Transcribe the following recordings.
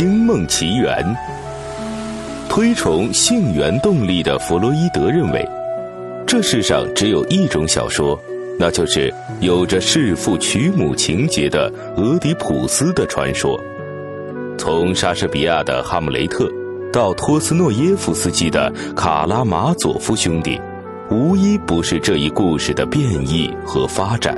星梦奇缘》。推崇性缘动力的弗洛伊德认为，这世上只有一种小说，那就是有着弑父娶母情节的俄狄浦斯的传说。从莎士比亚的《哈姆雷特》到托斯诺耶夫斯基的《卡拉马佐夫兄弟》，无一不是这一故事的变异和发展。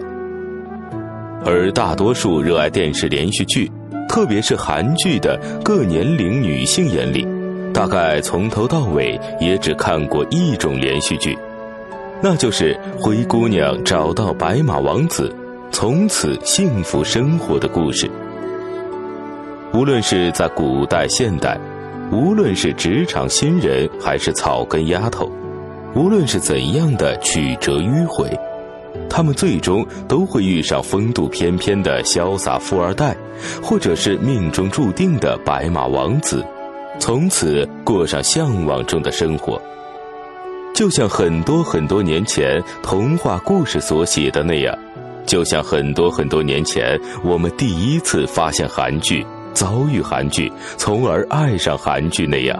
而大多数热爱电视连续剧，特别是韩剧的各年龄女性眼里，大概从头到尾也只看过一种连续剧，那就是灰姑娘找到白马王子，从此幸福生活的故事。无论是在古代、现代，无论是职场新人还是草根丫头，无论是怎样的曲折迂回，他们最终都会遇上风度翩翩的潇洒富二代，或者是命中注定的白马王子，从此过上向往中的生活。就像很多很多年前童话故事所写的那样，就像很多很多年前我们第一次发现韩剧。遭遇韩剧，从而爱上韩剧那样，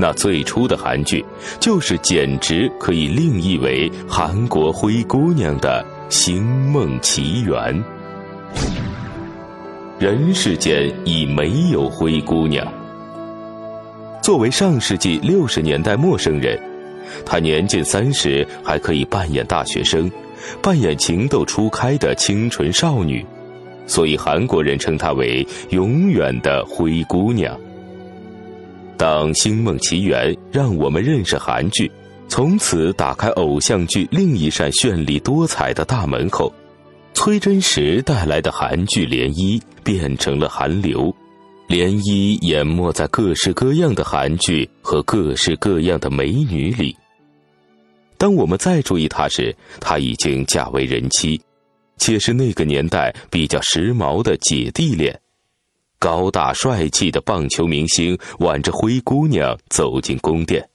那最初的韩剧就是简直可以另译为韩国灰姑娘的星梦奇缘。人世间已没有灰姑娘。作为上世纪六十年代陌生人，她年近三十还可以扮演大学生，扮演情窦初开的清纯少女。所以韩国人称她为“永远的灰姑娘”。当《星梦奇缘》让我们认识韩剧，从此打开偶像剧另一扇绚丽多彩的大门后，崔真实带来的韩剧涟漪变成了韩流，涟漪淹没在各式各样的韩剧和各式各样的美女里。当我们再注意她时，她已经嫁为人妻。且是那个年代比较时髦的姐弟恋，高大帅气的棒球明星挽着灰姑娘走进宫殿，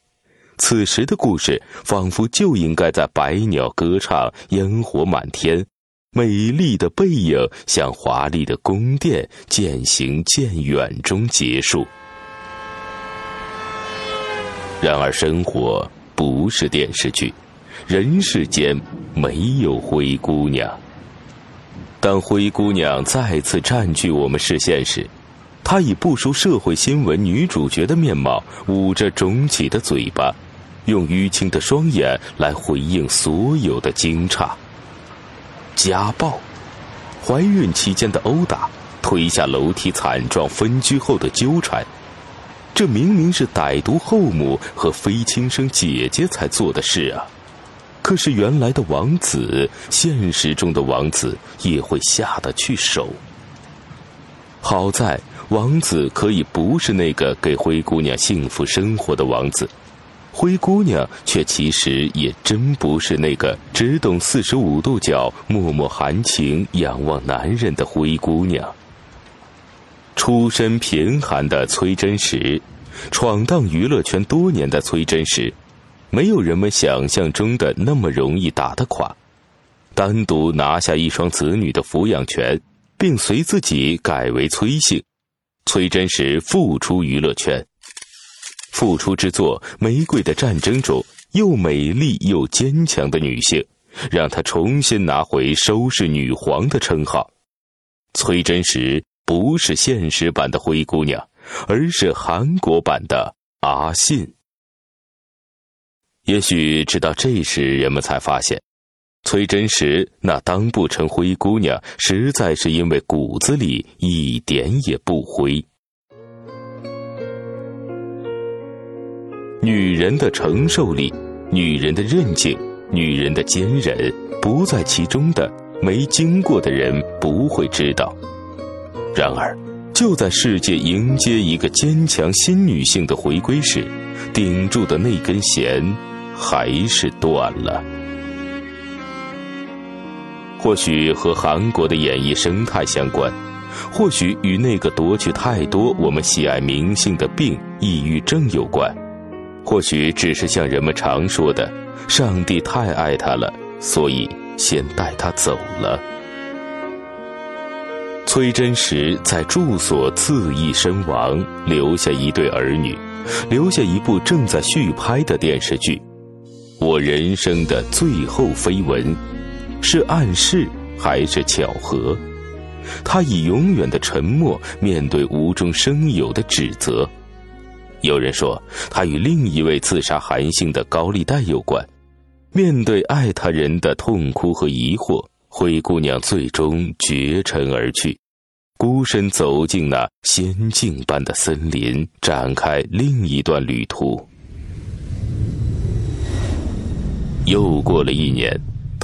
此时的故事仿佛就应该在百鸟歌唱、烟火满天、美丽的背影向华丽的宫殿渐行渐远中结束。然而，生活不是电视剧，人世间没有灰姑娘。当灰姑娘再次占据我们视线时，她以不输社会新闻女主角的面貌，捂着肿起的嘴巴，用淤青的双眼来回应所有的惊诧。家暴、怀孕期间的殴打、推下楼梯惨状分居后的纠缠，这明明是歹毒后母和非亲生姐姐才做的事啊！可是原来的王子，现实中的王子也会下得去手。好在王子可以不是那个给灰姑娘幸福生活的王子，灰姑娘却其实也真不是那个只懂四十五度角默默含情仰望男人的灰姑娘。出身贫寒的崔真实，闯荡娱乐圈多年的崔真实。没有人们想象中的那么容易打得垮。单独拿下一双子女的抚养权，并随自己改为崔姓，崔真实复出娱乐圈。复出之作《玫瑰的战争》中，又美丽又坚强的女性，让她重新拿回收视女皇的称号。崔真实不是现实版的灰姑娘，而是韩国版的阿信。也许直到这时，人们才发现，崔真实那当不成灰姑娘，实在是因为骨子里一点也不灰。女人的承受力，女人的韧劲，女人的坚韧，不在其中的，没经过的人不会知道。然而，就在世界迎接一个坚强新女性的回归时，顶住的那根弦。还是断了。或许和韩国的演艺生态相关，或许与那个夺取太多我们喜爱明星的病——抑郁症有关，或许只是像人们常说的，上帝太爱他了，所以先带他走了。崔真实在住所自缢身亡，留下一对儿女，留下一部正在续拍的电视剧。我人生的最后绯闻，是暗示还是巧合？他以永远的沉默面对无中生有的指责。有人说，他与另一位自杀韩信的高利贷有关。面对爱他人的痛哭和疑惑。灰姑娘最终绝尘而去，孤身走进那仙境般的森林，展开另一段旅途。又过了一年，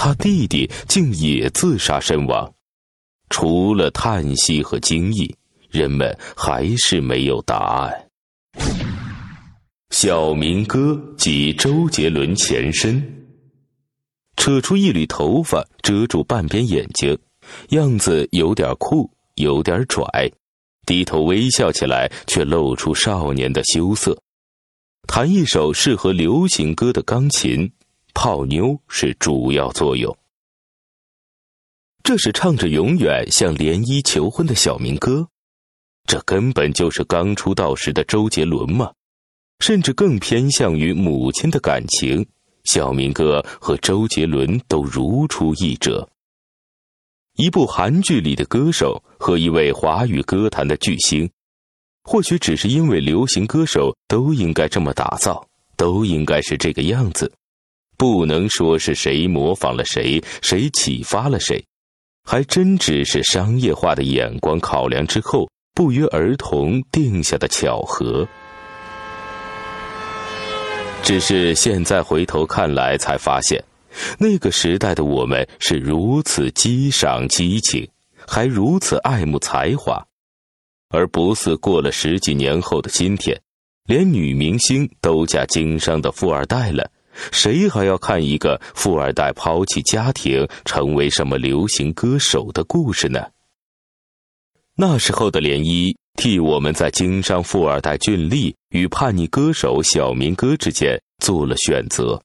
他弟弟竟也自杀身亡。除了叹息和惊异，人们还是没有答案。小明哥及周杰伦前身。扯出一缕头发遮住半边眼睛，样子有点酷，有点拽，低头微笑起来却露出少年的羞涩。弹一首适合流行歌的钢琴，泡妞是主要作用。这是唱着永远向涟漪求婚的小明哥，这根本就是刚出道时的周杰伦嘛，甚至更偏向于母亲的感情。小明哥和周杰伦都如出一辙。一部韩剧里的歌手和一位华语歌坛的巨星，或许只是因为流行歌手都应该这么打造，都应该是这个样子，不能说是谁模仿了谁，谁启发了谁，还真只是商业化的眼光考量之后不约而同定下的巧合。只是现在回头看来，才发现，那个时代的我们是如此激赏激情，还如此爱慕才华，而不似过了十几年后的今天，连女明星都嫁经商的富二代了，谁还要看一个富二代抛弃家庭成为什么流行歌手的故事呢？那时候的涟漪。替我们在经商富二代俊丽与叛逆歌手小明哥之间做了选择。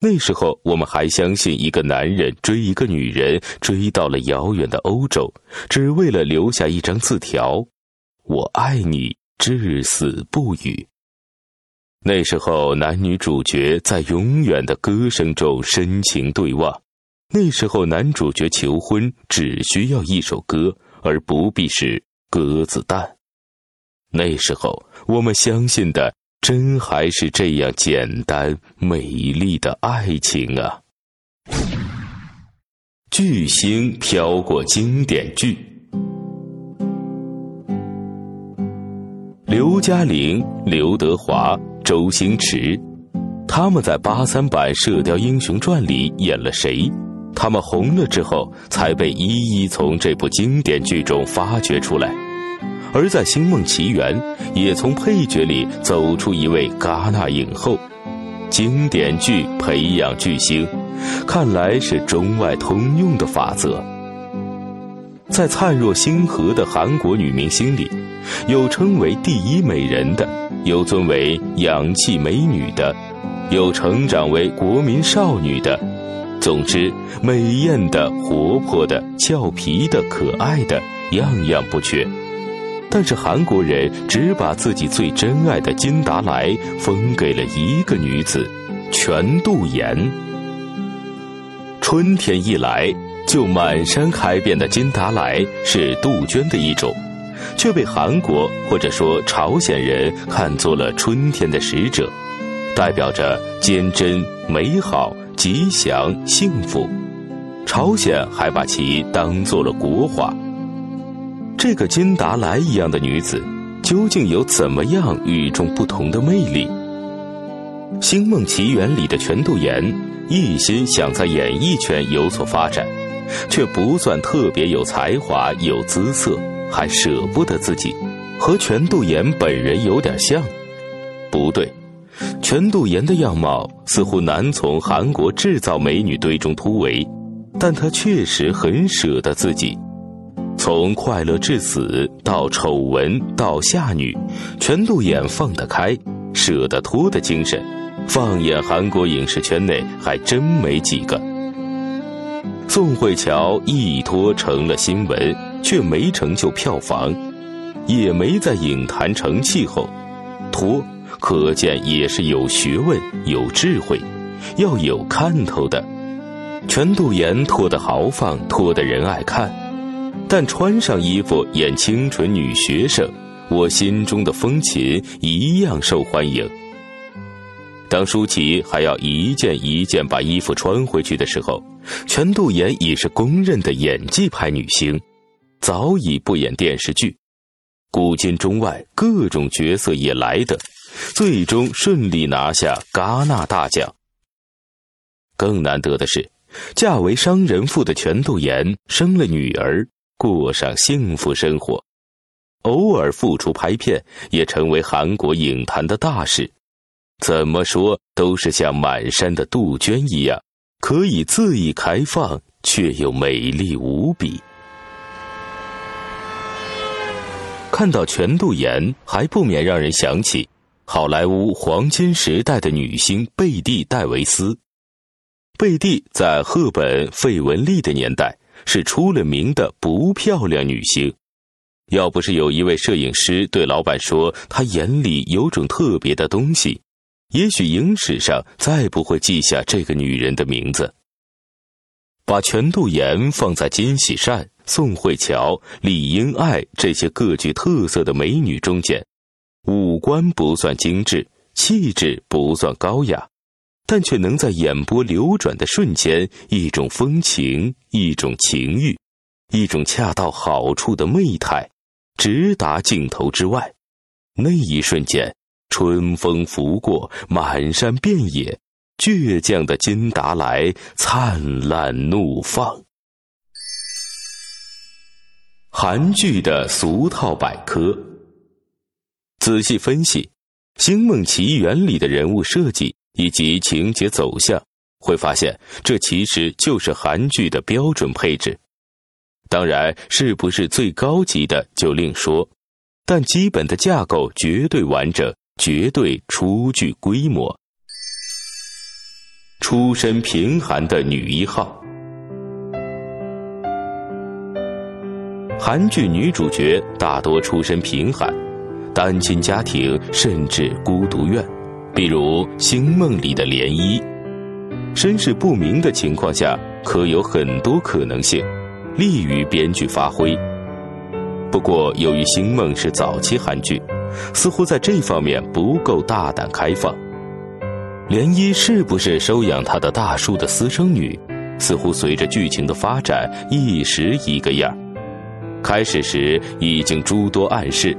那时候，我们还相信一个男人追一个女人，追到了遥远的欧洲，只为了留下一张字条：“我爱你，至死不渝。”那时候，男女主角在永远的歌声中深情对望。那时候，男主角求婚只需要一首歌，而不必是。鸽子蛋，那时候我们相信的，真还是这样简单美丽的爱情啊！巨星飘过经典剧，刘嘉玲、刘德华、周星驰，他们在八三版《射雕英雄传》里演了谁？他们红了之后，才被一一从这部经典剧中发掘出来。而在《星梦奇缘》，也从配角里走出一位戛纳影后。经典剧培养巨星，看来是中外通用的法则。在灿若星河的韩国女明星里，有称为第一美人的，有尊为氧气美女的，有成长为国民少女的。总之，美艳的、活泼的、俏皮的、可爱的，样样不缺。但是韩国人只把自己最珍爱的金达莱封给了一个女子，全度妍。春天一来就满山开遍的金达莱是杜鹃的一种，却被韩国或者说朝鲜人看作了春天的使者，代表着坚贞、美好、吉祥、幸福。朝鲜还把其当做了国花。这个金达莱一样的女子，究竟有怎么样与众不同的魅力？《星梦奇缘》里的全度妍一心想在演艺圈有所发展，却不算特别有才华、有姿色，还舍不得自己，和全度妍本人有点像。不对，全度妍的样貌似乎难从韩国制造美女堆中突围，但她确实很舍得自己。从快乐至死到丑闻到夏女，全度妍放得开、舍得脱的精神，放眼韩国影视圈内还真没几个。宋慧乔一脱成了新闻，却没成就票房，也没在影坛成气候。脱，可见也是有学问、有智慧，要有看头的。全度妍脱得豪放，脱得人爱看，但穿上衣服演清纯女学生，我心中的风琴一样受欢迎。当舒淇还要一件一件把衣服穿回去的时候，全度妍已是公认的演技派女星，早已不演电视剧，古今中外各种角色也来的，最终顺利拿下戛纳大奖。更难得的是。嫁为商人妇的全度妍生了女儿，过上幸福生活，偶尔复出拍片也成为韩国影坛的大事。怎么说都是像满山的杜鹃一样，可以恣意开放，却又美丽无比。看到全度妍，还不免让人想起好莱坞黄金时代的女星贝蒂·戴维斯。贝蒂在赫本、费雯丽的年代是出了名的不漂亮女星，要不是有一位摄影师对老板说她眼里有种特别的东西，也许影史上再不会记下这个女人的名字。把全度妍放在金喜善、宋慧乔、李英爱这些各具特色的美女中间，五官不算精致，气质不算高雅。但却能在眼波流转的瞬间，一种风情，一种情欲，一种恰到好处的媚态，直达镜头之外。那一瞬间，春风拂过，满山遍野，倔强的金达莱灿烂怒放。韩剧的俗套百科，仔细分析《星梦奇缘》里的人物设计。以及情节走向，会发现这其实就是韩剧的标准配置。当然，是不是最高级的就另说，但基本的架构绝对完整，绝对初具规模。出身贫寒的女一号，韩剧女主角大多出身贫寒，单亲家庭，甚至孤独院。比如《星梦》里的涟漪，身世不明的情况下，可有很多可能性，利于编剧发挥。不过，由于《星梦》是早期韩剧，似乎在这方面不够大胆开放。涟漪是不是收养他的大叔的私生女？似乎随着剧情的发展，一时一个样开始时已经诸多暗示，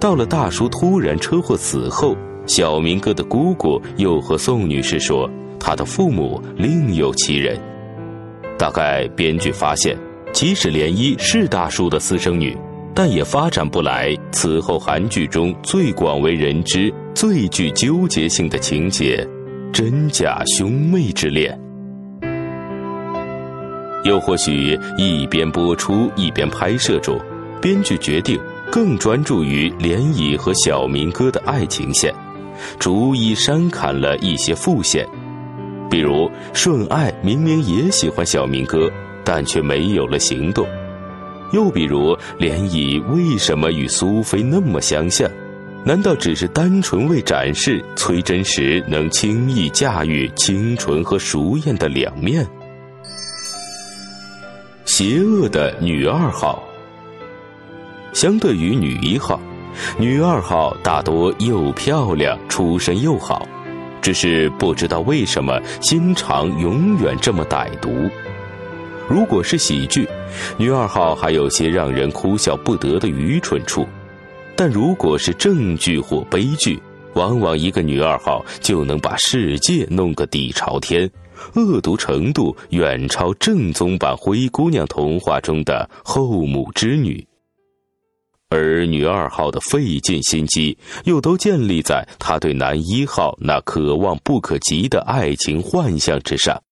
到了大叔突然车祸死后。小明哥的姑姑又和宋女士说，他的父母另有其人。大概编剧发现，即使涟漪是大叔的私生女，但也发展不来此后韩剧中最广为人知、最具纠结性的情节——真假兄妹之恋。又或许一边播出一边拍摄中，编剧决定更专注于连漪和小明哥的爱情线。逐一删砍了一些副线，比如顺爱明明也喜欢小明哥，但却没有了行动；又比如连漪为什么与苏菲那么相像？难道只是单纯为展示崔真实能轻易驾驭清纯和熟艳的两面？邪恶的女二号，相对于女一号。女二号大多又漂亮，出身又好，只是不知道为什么心肠永远这么歹毒。如果是喜剧，女二号还有些让人哭笑不得的愚蠢处；但如果是正剧或悲剧，往往一个女二号就能把世界弄个底朝天，恶毒程度远超正宗版《灰姑娘》童话中的后母之女。而女二号的费尽心机，又都建立在她对男一号那可望不可及的爱情幻象之上。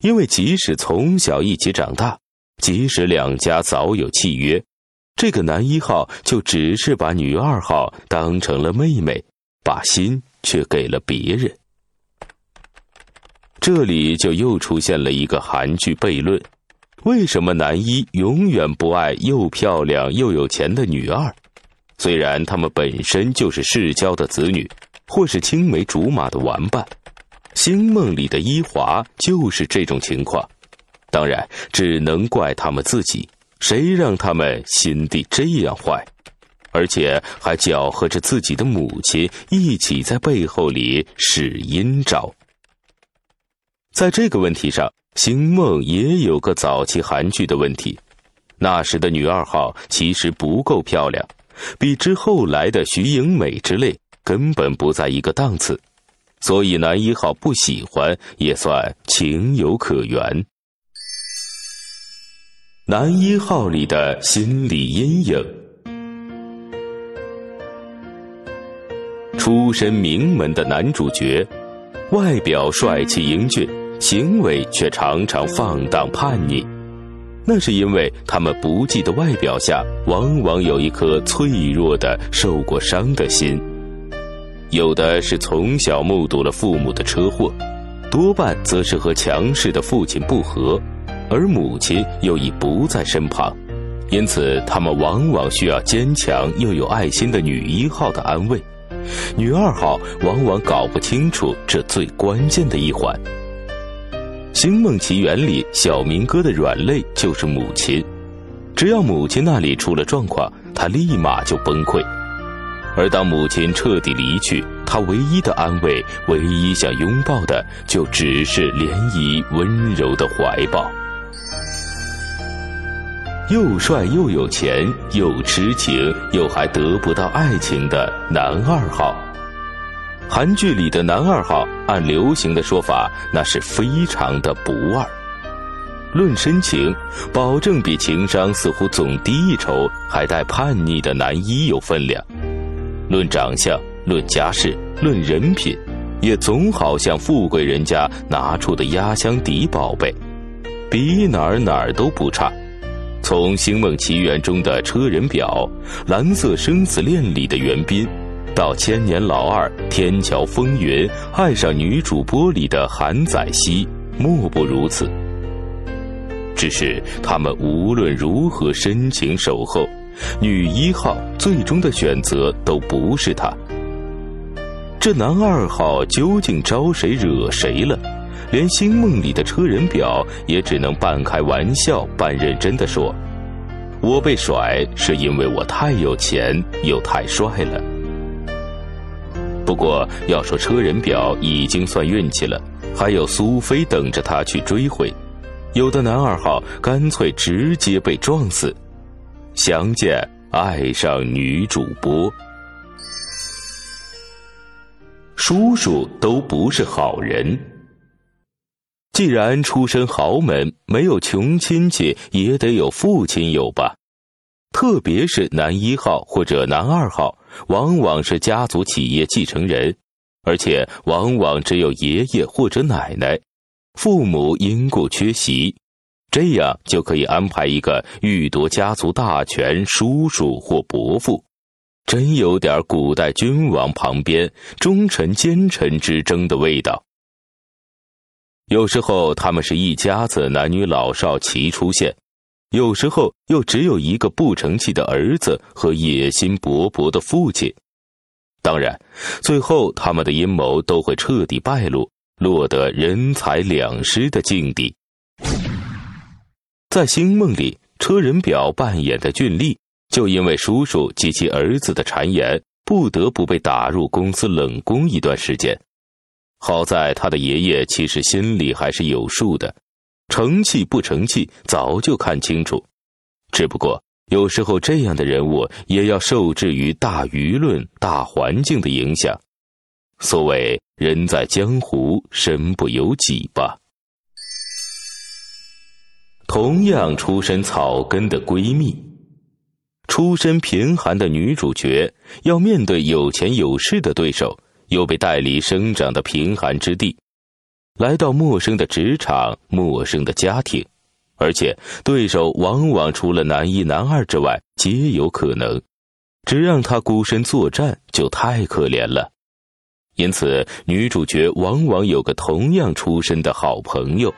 因为即使从小一起长大，即使两家早有契约，这个男一号就只是把女二号当成了妹妹，把心却给了别人。这里就又出现了一个韩剧悖论：为什么男一永远不爱又漂亮又有钱的女二？虽然他们本身就是世交的子女，或是青梅竹马的玩伴，星梦里的伊华就是这种情况。当然，只能怪他们自己，谁让他们心地这样坏，而且还搅和着自己的母亲一起在背后里使阴招。在这个问题上，星梦也有个早期韩剧的问题。那时的女二号其实不够漂亮，比之后来的徐颖美之类根本不在一个档次，所以男一号不喜欢也算情有可原。男一号里的心理阴影，出身名门的男主角，外表帅气英俊。行为却常常放荡叛逆，那是因为他们不羁的外表下，往往有一颗脆弱的、受过伤的心。有的是从小目睹了父母的车祸，多半则是和强势的父亲不和，而母亲又已不在身旁，因此他们往往需要坚强又有爱心的女一号的安慰，女二号往往搞不清楚这最关键的一环。《星梦奇缘》里，小明哥的软肋就是母亲，只要母亲那里出了状况，他立马就崩溃。而当母亲彻底离去，他唯一的安慰，唯一想拥抱的，就只是涟漪温柔的怀抱。又帅又有钱，又痴情，又还得不到爱情的男二号。韩剧里的男二号，按流行的说法，那是非常的不二。论深情，保证比情商似乎总低一筹，还带叛逆的男一有分量。论长相，论家世，论人品，也总好像富贵人家拿出的压箱底宝贝，比哪儿哪儿都不差。从《星梦奇缘》中的车仁表，《蓝色生死恋》里的袁彬。到千年老二《天桥风云》爱上女主播里的韩宰熙，莫不如此。只是他们无论如何深情守候，女一号最终的选择都不是他。这男二号究竟招谁惹谁了？连星梦里的车人表也只能半开玩笑半认真的说：“我被甩是因为我太有钱又太帅了。”不过，要说车人表已经算运气了，还有苏菲等着他去追回。有的男二号干脆直接被撞死。详见爱上女主播，叔叔都不是好人。既然出身豪门，没有穷亲戚也得有父亲有吧？特别是男一号或者男二号。往往是家族企业继承人，而且往往只有爷爷或者奶奶，父母因故缺席，这样就可以安排一个欲夺家族大权叔叔或伯父，真有点古代君王旁边忠臣奸臣之争的味道。有时候他们是一家子男女老少齐出现。有时候又只有一个不成器的儿子和野心勃勃的父亲，当然，最后他们的阴谋都会彻底败露，落得人财两失的境地。在《星梦》里，车仁表扮演的俊丽，就因为叔叔及其儿子的谗言，不得不被打入公司冷宫一段时间。好在他的爷爷其实心里还是有数的。成器不成器，早就看清楚。只不过有时候这样的人物也要受制于大舆论、大环境的影响。所谓人在江湖，身不由己吧。同样出身草根的闺蜜，出身贫寒的女主角要面对有钱有势的对手，又被带离生长的贫寒之地。来到陌生的职场，陌生的家庭，而且对手往往除了男一、男二之外皆有可能，只让他孤身作战就太可怜了。因此，女主角往往有个同样出身的好朋友。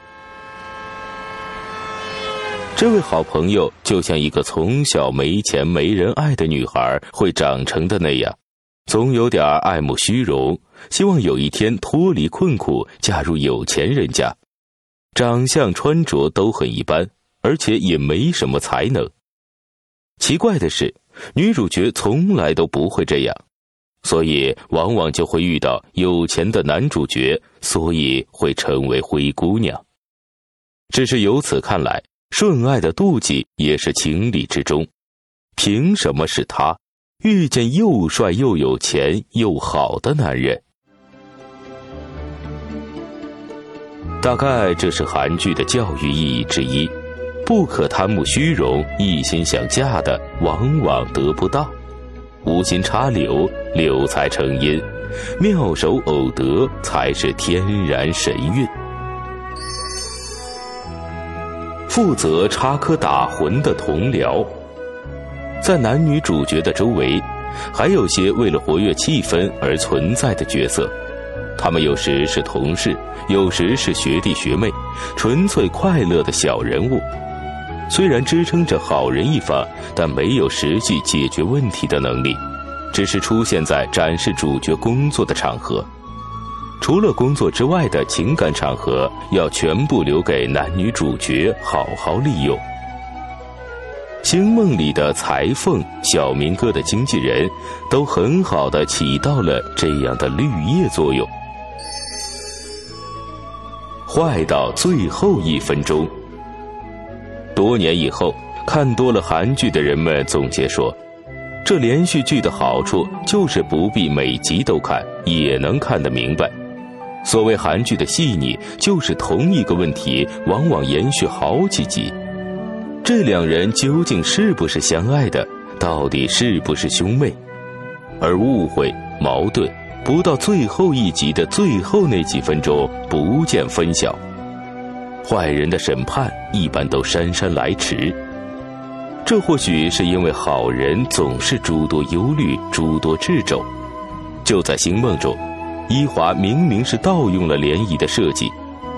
这位好朋友就像一个从小没钱没人爱的女孩会长成的那样，总有点爱慕虚荣，希望有一天脱离困苦，嫁入有钱人家。长相穿着都很一般，而且也没什么才能。奇怪的是，女主角从来都不会这样，所以往往就会遇到有钱的男主角，所以会成为灰姑娘。只是由此看来。顺爱的妒忌也是情理之中，凭什么是他遇见又帅又有钱又好的男人？大概这是韩剧的教育意义之一：不可贪慕虚荣，一心想嫁的往往得不到；无心插柳，柳才成荫；妙手偶得，才是天然神韵。负责插科打诨的同僚，在男女主角的周围，还有些为了活跃气氛而存在的角色。他们有时是同事，有时是学弟学妹，纯粹快乐的小人物。虽然支撑着好人一方，但没有实际解决问题的能力，只是出现在展示主角工作的场合。除了工作之外的情感场合，要全部留给男女主角好好利用。星梦里的裁缝、小明哥的经纪人，都很好的起到了这样的绿叶作用。坏到最后一分钟。多年以后，看多了韩剧的人们总结说，这连续剧的好处就是不必每集都看，也能看得明白。所谓韩剧的细腻，就是同一个问题往往延续好几集。这两人究竟是不是相爱的？到底是不是兄妹？而误会、矛盾，不到最后一集的最后那几分钟不见分晓。坏人的审判一般都姗姗来迟。这或许是因为好人总是诸多忧虑、诸多掣肘。就在星梦中。伊华明明是盗用了涟漪的设计，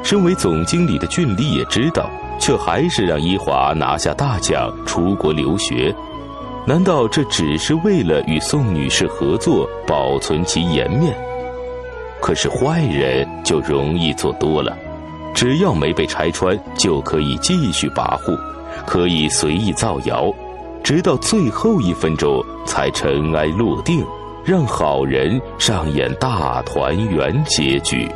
身为总经理的俊丽也知道，却还是让伊华拿下大奖出国留学。难道这只是为了与宋女士合作，保存其颜面？可是坏人就容易做多了，只要没被拆穿，就可以继续跋扈，可以随意造谣，直到最后一分钟才尘埃落定。让好人上演大团圆结局。